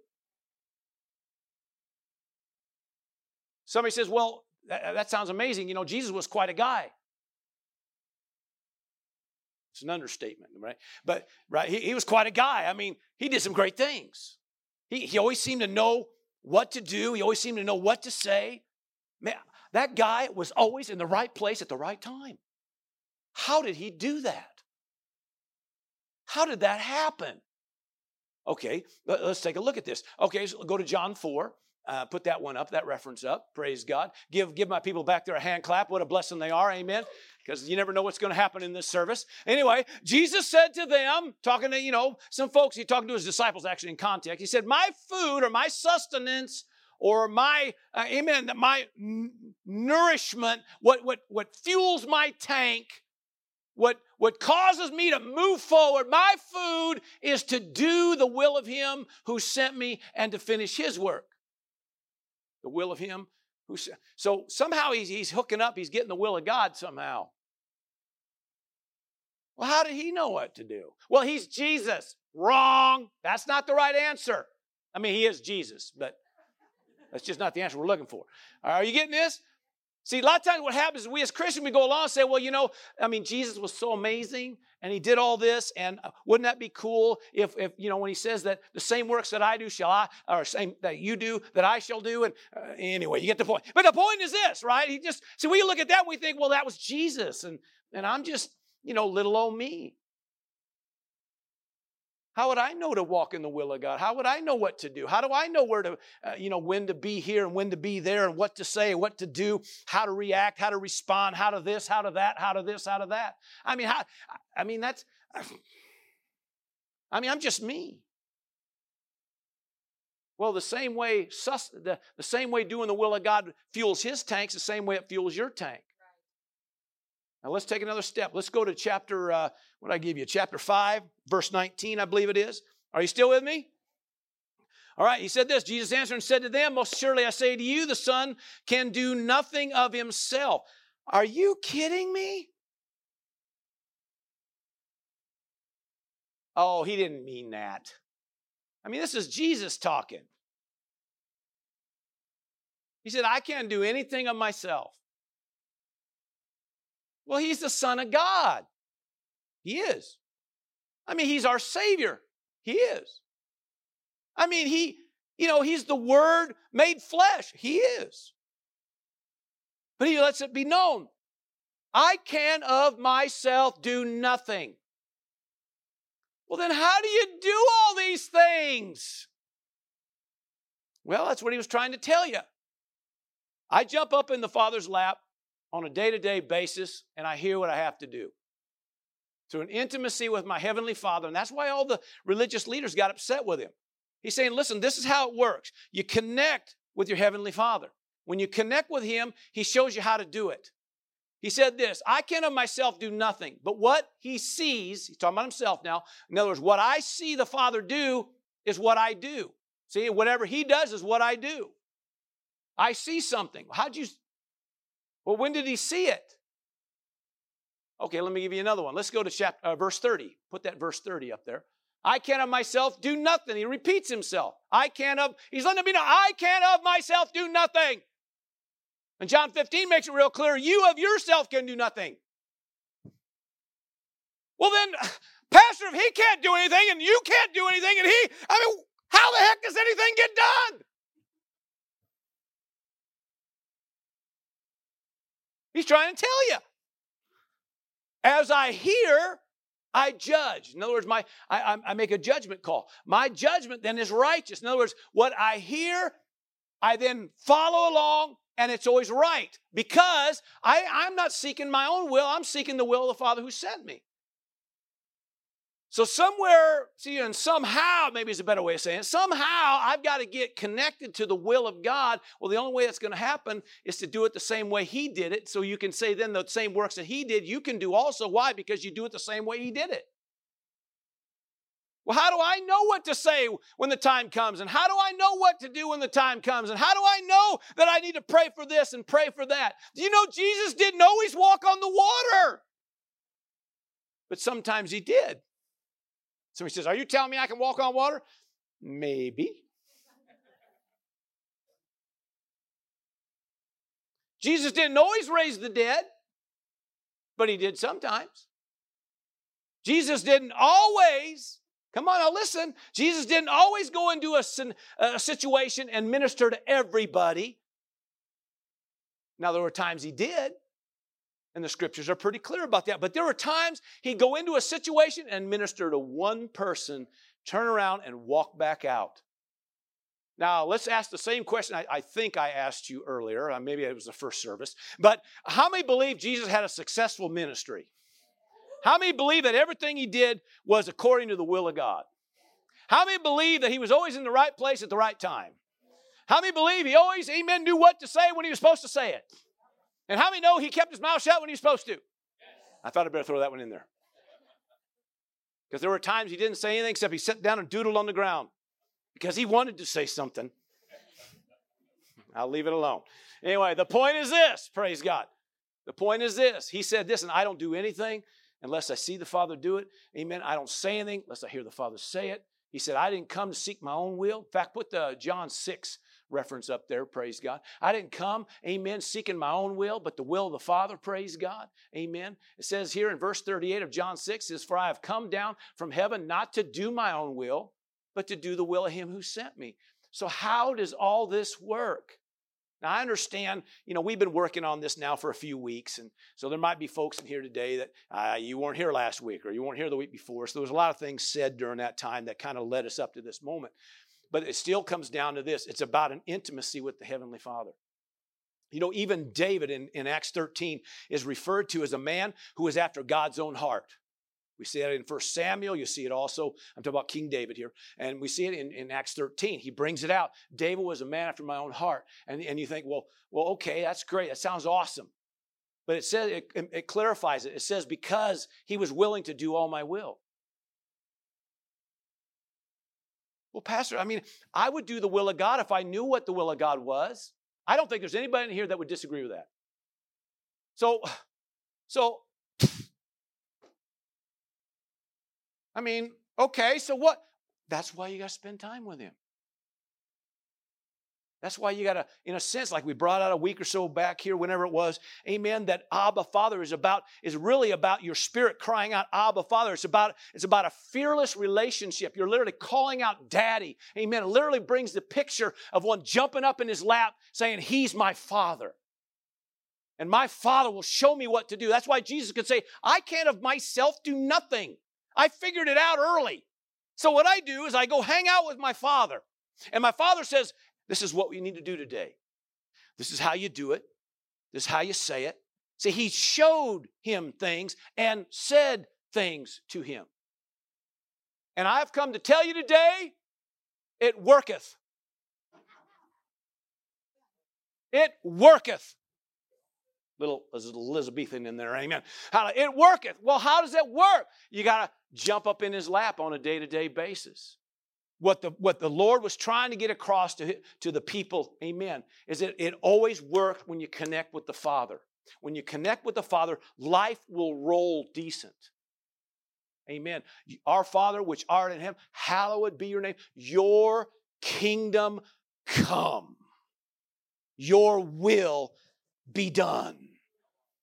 Somebody says, well, that, that sounds amazing. You know, Jesus was quite a guy. It's an understatement, right? But right, he, he was quite a guy. I mean, he did some great things. He, he always seemed to know what to do. He always seemed to know what to say. Man, that guy was always in the right place at the right time. How did he do that? How did that happen? Okay, let's take a look at this. Okay, so go to John 4. Uh, put that one up, that reference up. Praise God. Give, give my people back there a hand clap. What a blessing they are. Amen. Because you never know what's going to happen in this service. Anyway, Jesus said to them, talking to, you know, some folks, he talking to his disciples actually in context. He said, My food or my sustenance or my, uh, amen, my n- nourishment, what, what, what fuels my tank, what, what causes me to move forward, my food is to do the will of him who sent me and to finish his work the will of Him. Who, so somehow he's, he's hooking up, he's getting the will of God somehow. Well, how did he know what to do? Well, he's Jesus. Wrong. That's not the right answer. I mean, he is Jesus, but that's just not the answer we're looking for. Are you getting this? See, a lot of times what happens is we as Christians, we go along and say, well, you know, I mean, Jesus was so amazing and he did all this, and uh, wouldn't that be cool if, if you know, when he says that the same works that I do shall I, or same that you do, that I shall do, and uh, anyway, you get the point. But the point is this, right? He just, see, we look at that we think, well, that was Jesus, and, and I'm just, you know, little old me. How would I know to walk in the will of God? How would I know what to do? How do I know where to, uh, you know, when to be here and when to be there and what to say, what to do, how to react, how to respond, how to this, how to that, how to this, how to that? I mean, how, I mean, that's, I mean, I'm just me. Well, the same way sus, the, the same way doing the will of God fuels his tanks, the same way it fuels your tank. Now let's take another step. Let's go to chapter, uh, what did I give you? Chapter 5, verse 19, I believe it is. Are you still with me? All right, he said this Jesus answered and said to them, Most surely I say to you, the Son can do nothing of himself. Are you kidding me? Oh, he didn't mean that. I mean, this is Jesus talking. He said, I can't do anything of myself. Well, he's the Son of God. He is. I mean, he's our Savior. He is. I mean, he, you know, he's the Word made flesh. He is. But he lets it be known I can of myself do nothing. Well, then how do you do all these things? Well, that's what he was trying to tell you. I jump up in the Father's lap on a day to day basis and I hear what I have to do. Through an intimacy with my Heavenly Father. And that's why all the religious leaders got upset with him. He's saying, listen, this is how it works. You connect with your Heavenly Father. When you connect with Him, He shows you how to do it. He said this I can of myself do nothing, but what He sees, He's talking about Himself now. In other words, what I see the Father do is what I do. See, whatever He does is what I do. I see something. How'd you well, when did he see it? Okay, let me give you another one. Let's go to chapter, uh, verse 30. Put that verse 30 up there. I can't of myself do nothing. He repeats himself. I can't of, he's letting me know, I can't of myself do nothing. And John 15 makes it real clear, you of yourself can do nothing. Well, then, Pastor, if he can't do anything and you can't do anything and he, I mean, how the heck does anything get done? He's trying to tell you. As I hear, I judge. In other words, my I, I make a judgment call. My judgment then is righteous. In other words, what I hear, I then follow along, and it's always right because I, I'm not seeking my own will. I'm seeking the will of the Father who sent me. So somewhere, see, and somehow, maybe is a better way of saying it, somehow I've got to get connected to the will of God. Well, the only way that's going to happen is to do it the same way He did it. So you can say then the same works that He did, you can do also. Why? Because you do it the same way He did it. Well, how do I know what to say when the time comes? And how do I know what to do when the time comes? And how do I know that I need to pray for this and pray for that? Do you know Jesus didn't always walk on the water? But sometimes He did. Somebody says, Are you telling me I can walk on water? Maybe. Jesus didn't always raise the dead, but he did sometimes. Jesus didn't always, come on now listen, Jesus didn't always go into a, a situation and minister to everybody. Now, there were times he did. And the scriptures are pretty clear about that. But there were times he'd go into a situation and minister to one person, turn around and walk back out. Now, let's ask the same question I, I, think I asked you earlier. Uh, maybe it was the first service. But how many believe Jesus had a successful ministry? How many believe that everything he did was according to the will of God? How many believe that he was always in the right place at the right time? How many believe he always, amen, knew what to say when he was supposed to say it? And how many know he kept his mouth shut when he was supposed to? I thought I'd better throw that one in there. Because there were times he didn't say anything except he sat down and doodled on the ground because he wanted to say something. I'll leave it alone. Anyway, the point is this praise God. The point is this. He said this, and I don't do anything unless I see the Father do it. Amen. I don't say anything unless I hear the Father say it. He said, I didn't come to seek my own will. In fact, put the John 6 reference up there, praise God. I didn't come, amen, seeking my own will, but the will of the Father, praise God, amen. It says here in verse 38 of John 6 is, For I have come down from heaven not to do my own will, but to do the will of him who sent me. So, how does all this work? Now, I understand, you know, we've been working on this now for a few weeks, and so there might be folks in here today that uh, you weren't here last week or you weren't here the week before. So there was a lot of things said during that time that kind of led us up to this moment. But it still comes down to this it's about an intimacy with the Heavenly Father. You know, even David in, in Acts 13 is referred to as a man who is after God's own heart. We see that in 1 Samuel. You see it also. I'm talking about King David here. And we see it in, in Acts 13. He brings it out. David was a man after my own heart. And, and you think, well, well, okay, that's great. That sounds awesome. But it says it, it clarifies it. It says, because he was willing to do all my will. Well, Pastor, I mean, I would do the will of God if I knew what the will of God was. I don't think there's anybody in here that would disagree with that. So, so I mean, okay, so what? That's why you got to spend time with him. That's why you got to, in a sense, like we brought out a week or so back here, whenever it was, amen, that Abba Father is about, is really about your spirit crying out, Abba Father. It's about, it's about a fearless relationship. You're literally calling out daddy. Amen. It literally brings the picture of one jumping up in his lap saying, He's my father. And my father will show me what to do. That's why Jesus could say, I can't of myself do nothing. I figured it out early. So what I do is I go hang out with my father. And my father says, This is what we need to do today. This is how you do it. This is how you say it. See, he showed him things and said things to him. And I've come to tell you today, it worketh. It worketh little Elizabethan in there, amen. How, it worketh. Well, how does it work? You got to jump up in his lap on a day to day basis. What the, what the Lord was trying to get across to, to the people, amen, is that it always worked when you connect with the Father. When you connect with the Father, life will roll decent. Amen. Our Father, which art in heaven, hallowed be your name. Your kingdom come. Your will be done.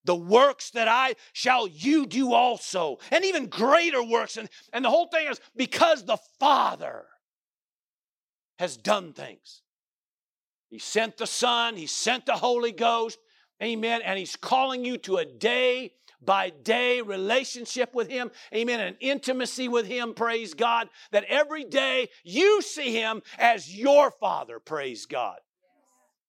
The works that I shall you do also, and even greater works. And, and the whole thing is because the Father has done things. He sent the Son, He sent the Holy Ghost, amen, and He's calling you to a day by day relationship with Him, amen, an intimacy with Him, praise God, that every day you see Him as your Father, praise God.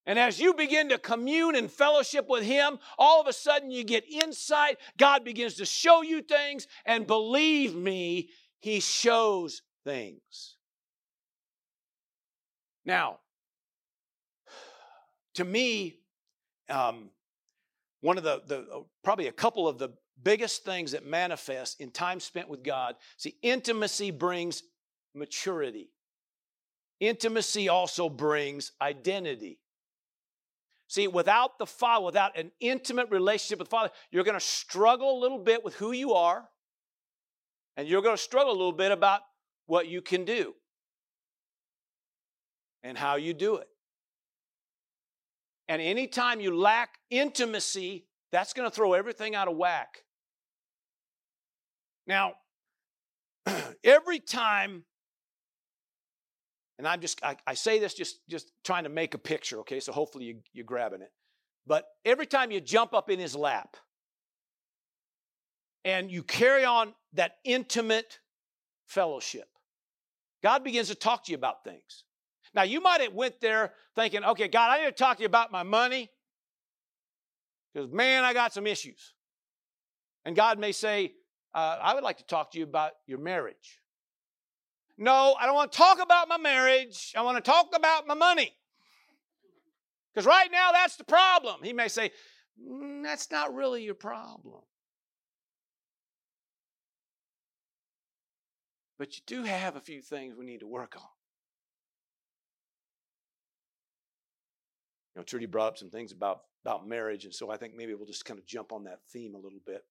And as you begin to commune and fellowship with Him, all of a sudden you get insight. God begins to show you things, and believe me, He shows things. Now, to me, um, one of the, the uh, probably a couple of the biggest things that manifest in time spent with God. See, intimacy brings maturity. Intimacy also brings identity. See, without the Father, without an intimate relationship with the Father, you're going to struggle a little bit with who you are, and you're going to struggle a little bit about what you can do and how you do it. And anytime you lack intimacy, that's going to throw everything out of whack. Now, every time and I'm just, I, I, say this just, just trying to make a picture, okay? So hopefully you, you're grabbing it. But every time you jump up in his lap and you carry on that intimate fellowship, God begins to talk to you about things. Now you might have went there thinking, okay, God, I need to talk to you about my money. Because man, I got some issues. And God may say, uh, I would like to talk to you about your marriage. No, I don't want to talk about my marriage. I want to talk about my money. Because right now, that's the problem. He may say, mm, That's not really your problem. But you do have a few things we need to work on. Know, Trudy brought up some things about, about marriage, and so I think maybe we'll just kind of jump on that theme a little bit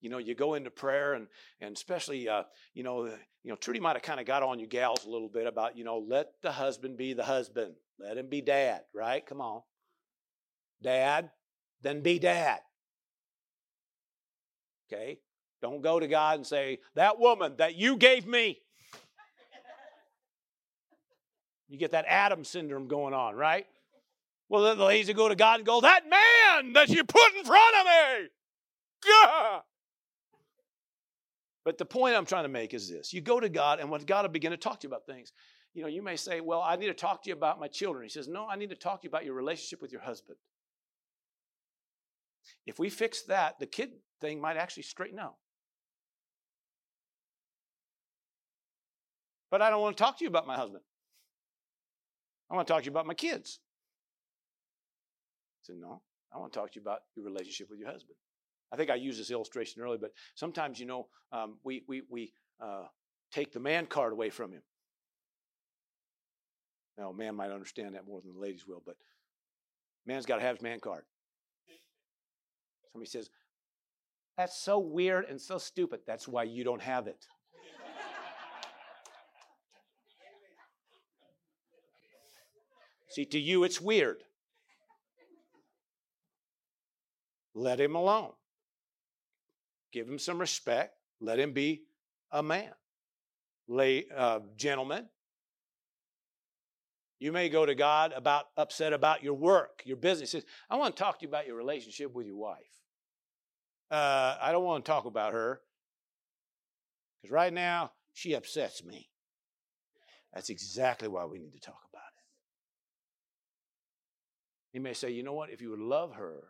you know, you go into prayer and and especially, uh, you know, you know, Trudy might have kind of got on you gals a little bit about, you know, let the husband be the husband, let him be dad, right? Come on, dad, then be dad. Okay, don't go to God and say that woman that you gave me. You get that Adam syndrome going on, right? Well, the ladies go to God and go, That man that you put in front of me. God. But the point I'm trying to make is this you go to God, and when God will begin to talk to you about things, you know, you may say, Well, I need to talk to you about my children. He says, No, I need to talk to you about your relationship with your husband. If we fix that, the kid thing might actually straighten out. But I don't want to talk to you about my husband. I want to talk to you about my kids. Said, No, I want to talk to you about your relationship with your husband. I think I used this illustration earlier, but sometimes, you know, um, we, we, we uh, take the man card away from him. Now, a man might understand that more than the ladies will, but man's got to have his man card. Somebody says, That's so weird and so stupid. That's why you don't have it. See, to you, it's weird. Let him alone. Give him some respect. Let him be a man. Lay, uh, gentlemen, you may go to God about upset about your work, your business. I want to talk to you about your relationship with your wife. Uh, I don't want to talk about her because right now she upsets me. That's exactly why we need to talk about it. He may say, you know what? If you would love her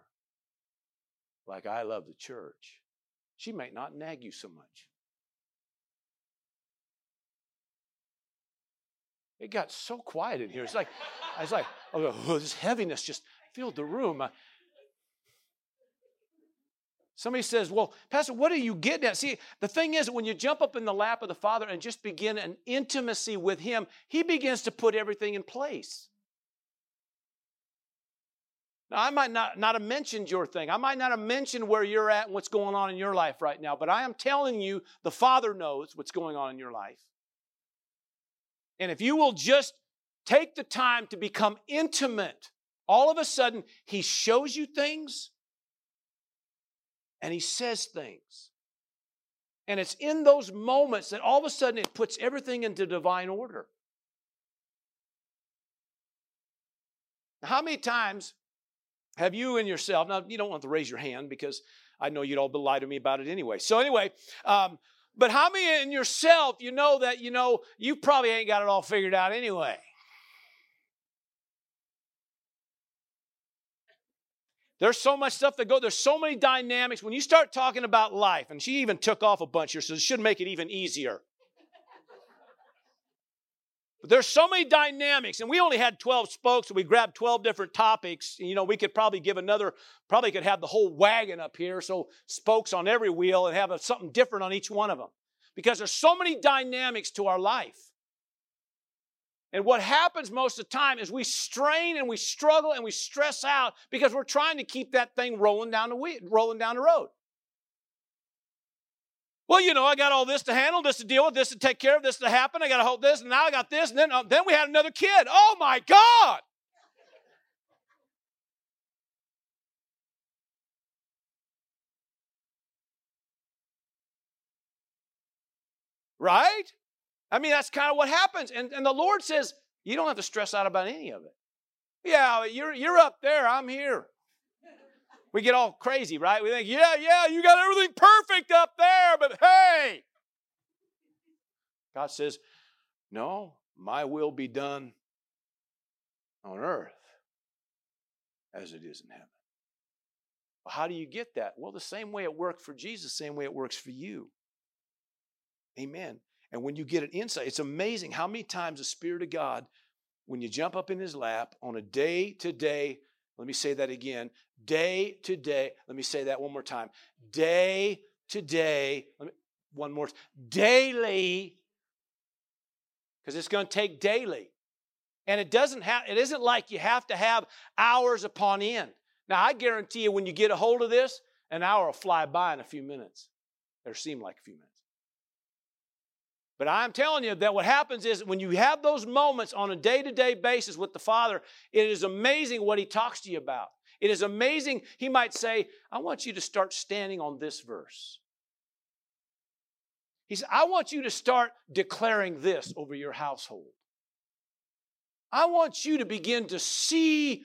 like I love the church, she might not nag you so much. It got so quiet in here. It's like, I was like, oh, oh, this heaviness just filled the room. Somebody says, Well, Pastor, what are you getting at? See, the thing is, when you jump up in the lap of the Father and just begin an intimacy with Him, He begins to put everything in place. Now, I might not, not have mentioned your thing. I might not have mentioned where you're at and what's going on in your life right now, but I am telling you, the Father knows what's going on in your life. And if you will just take the time to become intimate, all of a sudden, He shows you things and He says things. And it's in those moments that all of a sudden it puts everything into divine order. How many times have you and yourself, now you don't want to raise your hand because I know you'd all be lie to me about it anyway. So, anyway, um, but how many in yourself you know that you know you probably ain't got it all figured out anyway? There's so much stuff that go. There's so many dynamics. When you start talking about life, and she even took off a bunch here, so it should make it even easier. But there's so many dynamics, and we only had 12 spokes, so we grabbed 12 different topics. You know, we could probably give another, probably could have the whole wagon up here, so spokes on every wheel and have a, something different on each one of them. Because there's so many dynamics to our life. And what happens most of the time is we strain and we struggle and we stress out because we're trying to keep that thing rolling down the, wheel, rolling down the road. Well, you know, I got all this to handle, this to deal with, this to take care of, this to happen. I got to hold this, and now I got this, and then, uh, then we had another kid. Oh my God! Right? I mean, that's kind of what happens. And, and the Lord says, you don't have to stress out about any of it. Yeah, you're, you're up there, I'm here. We get all crazy, right? We think, yeah, yeah, you got everything perfect up there, but hey. God says, no, my will be done on earth as it is in heaven. Well, how do you get that? Well, the same way it worked for Jesus, same way it works for you. Amen. And when you get an insight, it's amazing how many times the Spirit of God, when you jump up in His lap on a day to day, let me say that again, day to day. Let me say that one more time. Day to day. Me, one more. Daily. Because it's going to take daily. And it doesn't have, it isn't like you have to have hours upon end. Now, I guarantee you, when you get a hold of this, an hour will fly by in a few minutes, or seem like a few minutes. But I'm telling you that what happens is when you have those moments on a day to day basis with the Father, it is amazing what He talks to you about. It is amazing. He might say, I want you to start standing on this verse. He said, I want you to start declaring this over your household. I want you to begin to see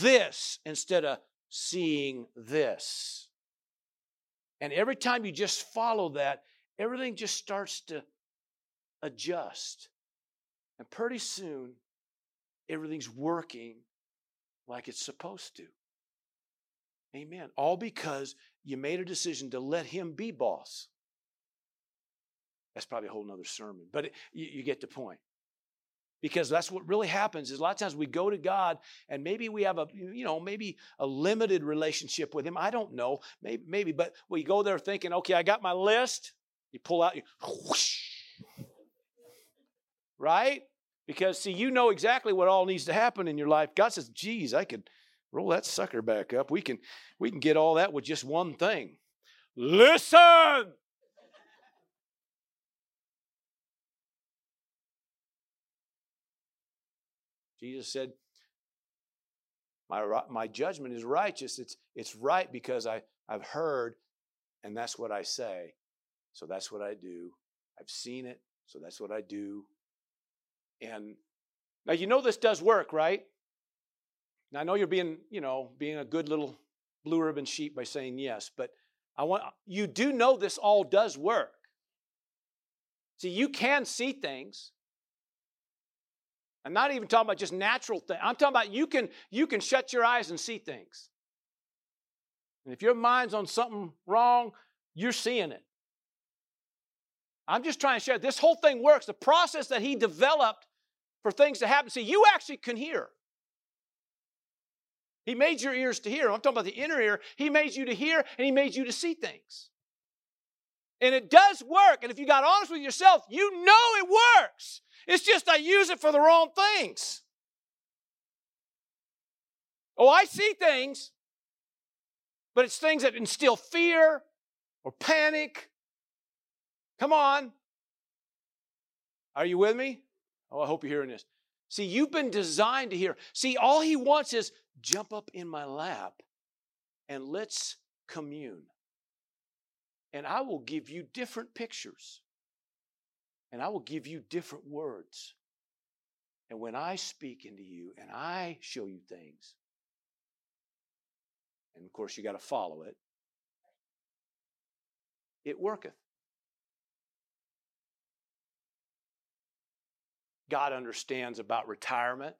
this instead of seeing this. And every time you just follow that, everything just starts to adjust. And pretty soon, everything's working like it's supposed to. Amen. All because you made a decision to let Him be boss. That's probably a whole nother sermon, but it, you, you get the point because that's what really happens is a lot of times we go to god and maybe we have a you know maybe a limited relationship with him i don't know maybe maybe but we go there thinking okay i got my list you pull out you whoosh, right because see you know exactly what all needs to happen in your life god says geez i could roll that sucker back up we can we can get all that with just one thing listen Jesus said, my, my judgment is righteous. It's, it's right because I, I've heard, and that's what I say. So that's what I do. I've seen it, so that's what I do. And now you know this does work, right? Now I know you're being, you know, being a good little blue ribbon sheep by saying yes, but I want you do know this all does work. See, you can see things. I'm not even talking about just natural things. I'm talking about you can you can shut your eyes and see things. And if your mind's on something wrong, you're seeing it. I'm just trying to share this whole thing works. The process that he developed for things to happen. See, you actually can hear. He made your ears to hear. I'm talking about the inner ear. He made you to hear and he made you to see things. And it does work. And if you got honest with yourself, you know it works. It's just I use it for the wrong things. Oh, I see things, but it's things that instill fear or panic. Come on. Are you with me? Oh, I hope you're hearing this. See, you've been designed to hear. See, all he wants is jump up in my lap and let's commune. And I will give you different pictures and I will give you different words. And when I speak into you and I show you things, and of course you got to follow it, it worketh. God understands about retirement.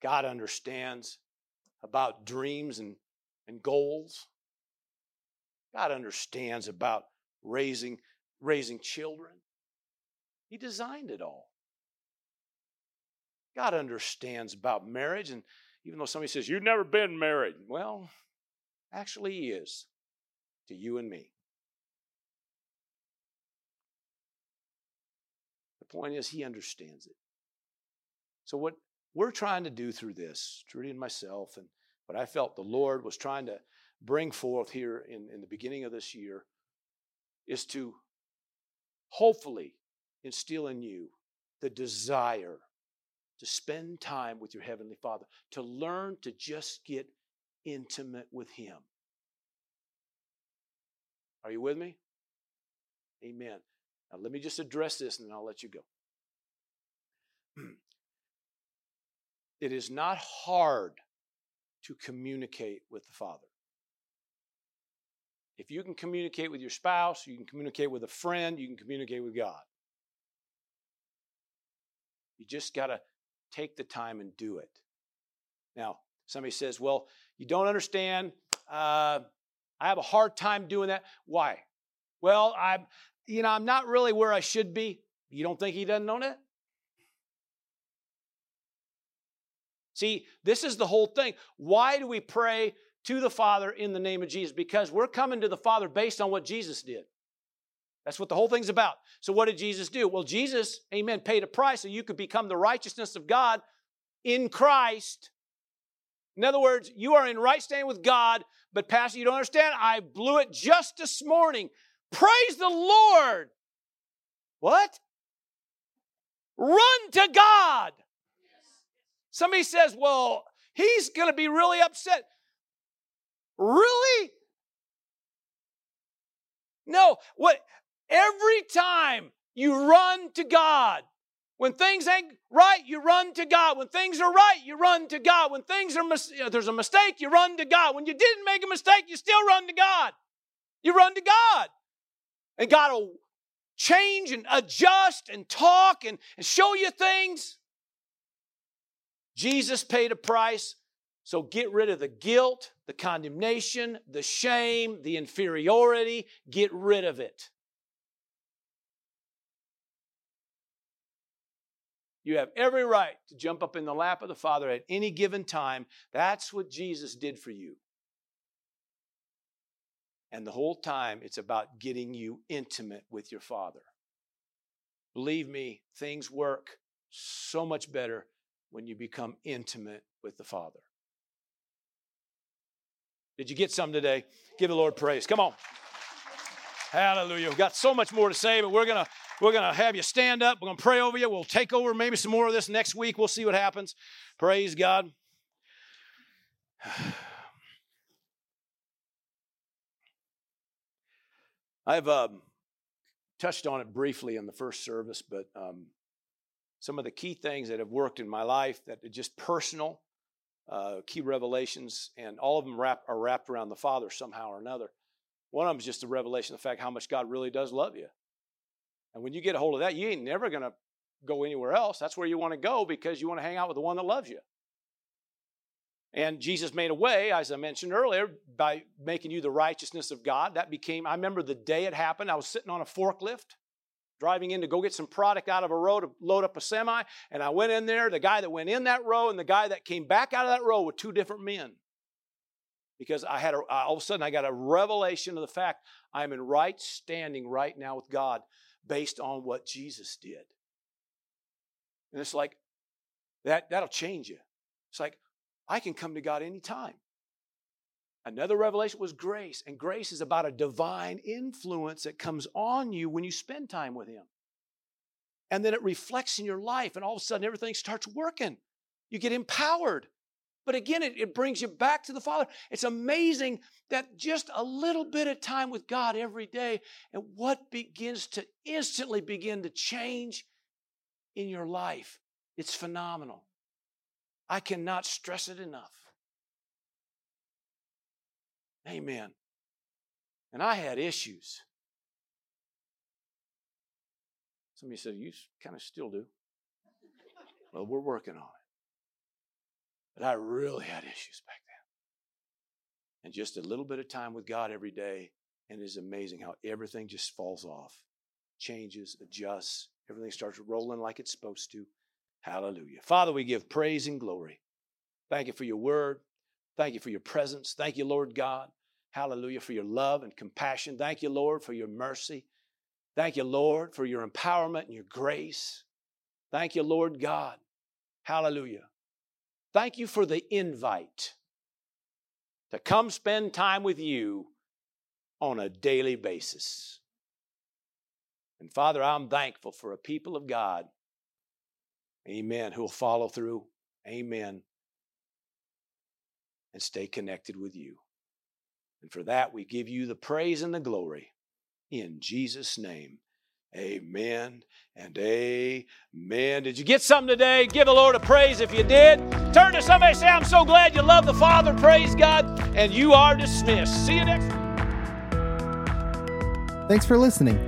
God understands about dreams and, and goals. God understands about raising, raising children. He designed it all. God understands about marriage, and even though somebody says, You've never been married, well, actually, He is to you and me. Point is, He understands it. So, what we're trying to do through this, Trudy and myself, and what I felt the Lord was trying to bring forth here in, in the beginning of this year is to hopefully instill in you the desire to spend time with your Heavenly Father, to learn to just get intimate with Him. Are you with me? Amen. Now, let me just address this and I'll let you go. it is not hard to communicate with the Father. If you can communicate with your spouse, you can communicate with a friend, you can communicate with God. You just got to take the time and do it. Now, somebody says, Well, you don't understand. Uh, I have a hard time doing that. Why? Well, I'm, you know, I'm not really where I should be. You don't think he doesn't know that? See, this is the whole thing. Why do we pray to the Father in the name of Jesus because we're coming to the Father based on what Jesus did. That's what the whole thing's about. So, what did Jesus do? Well, Jesus, amen, paid a price so you could become the righteousness of God in Christ. In other words, you are in right standing with God, but Pastor, you don't understand. I blew it just this morning. Praise the Lord. What? Run to God. Somebody says, well, he's going to be really upset. Really? No, what every time you run to God, When things ain't right, you run to God. When things are right, you run to God. When things are mis- there's a mistake, you run to God. When you didn't make a mistake, you still run to God. You run to God. And God will change and adjust and talk and, and show you things. Jesus paid a price, so get rid of the guilt, the condemnation, the shame, the inferiority. Get rid of it. You have every right to jump up in the lap of the Father at any given time. That's what Jesus did for you. And the whole time, it's about getting you intimate with your Father. Believe me, things work so much better when you become intimate with the Father. Did you get some today? Give the Lord praise. Come on. Hallelujah. We've got so much more to say, but we're going to we're going to have you stand up. We're going to pray over you. We'll take over maybe some more of this next week. We'll see what happens. Praise God. I've um, touched on it briefly in the first service, but um, some of the key things that have worked in my life that are just personal, uh, key revelations, and all of them wrap, are wrapped around the Father somehow or another. One of them is just a revelation of the fact how much God really does love you. And when you get a hold of that, you ain't never going to go anywhere else. That's where you want to go because you want to hang out with the one that loves you. And Jesus made a way, as I mentioned earlier, by making you the righteousness of God. That became, I remember the day it happened. I was sitting on a forklift, driving in to go get some product out of a row to load up a semi. And I went in there. The guy that went in that row and the guy that came back out of that row were two different men. Because I had a, all of a sudden, I got a revelation of the fact I'm in right standing right now with God based on what Jesus did. And it's like, that, that'll change you. It's like, I can come to God anytime. Another revelation was grace, and grace is about a divine influence that comes on you when you spend time with Him. And then it reflects in your life, and all of a sudden everything starts working. You get empowered. But again, it, it brings you back to the Father. It's amazing that just a little bit of time with God every day, and what begins to instantly begin to change in your life. It's phenomenal. I cannot stress it enough. Amen. And I had issues. Somebody said, You kind of still do. Well, we're working on it. But I really had issues back then. And just a little bit of time with God every day, and it is amazing how everything just falls off, changes, adjusts, everything starts rolling like it's supposed to. Hallelujah. Father, we give praise and glory. Thank you for your word. Thank you for your presence. Thank you, Lord God. Hallelujah, for your love and compassion. Thank you, Lord, for your mercy. Thank you, Lord, for your empowerment and your grace. Thank you, Lord God. Hallelujah Thank you for the invite to come spend time with you on a daily basis. And Father, I'm thankful for a people of God, amen, who will follow through, amen, and stay connected with you. And for that, we give you the praise and the glory in Jesus' name. Amen and amen. Did you get something today? Give the Lord a praise if you did. Turn to somebody and say, I'm so glad you love the Father. Praise God. And you are dismissed. See you next week. Thanks for listening.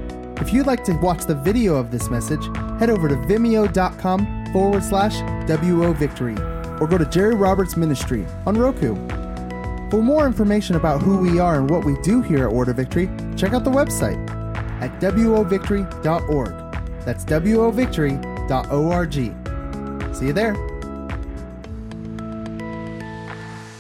If you'd like to watch the video of this message, head over to vimeo.com forward slash WO Victory or go to Jerry Roberts Ministry on Roku. For more information about who we are and what we do here at Order Victory, check out the website at wovictory.org. That's wovictory.org. See you there.